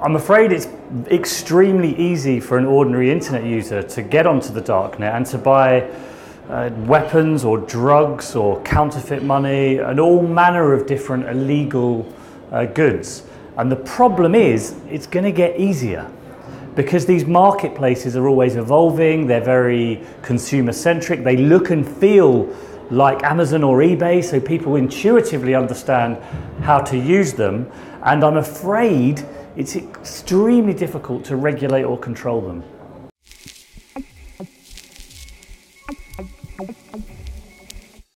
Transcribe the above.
I'm afraid it's extremely easy for an ordinary internet user to get onto the darknet and to buy uh, weapons or drugs or counterfeit money and all manner of different illegal uh, goods. And the problem is, it's going to get easier because these marketplaces are always evolving, they're very consumer centric, they look and feel like Amazon or eBay, so people intuitively understand how to use them. And I'm afraid it's extremely difficult to regulate or control them.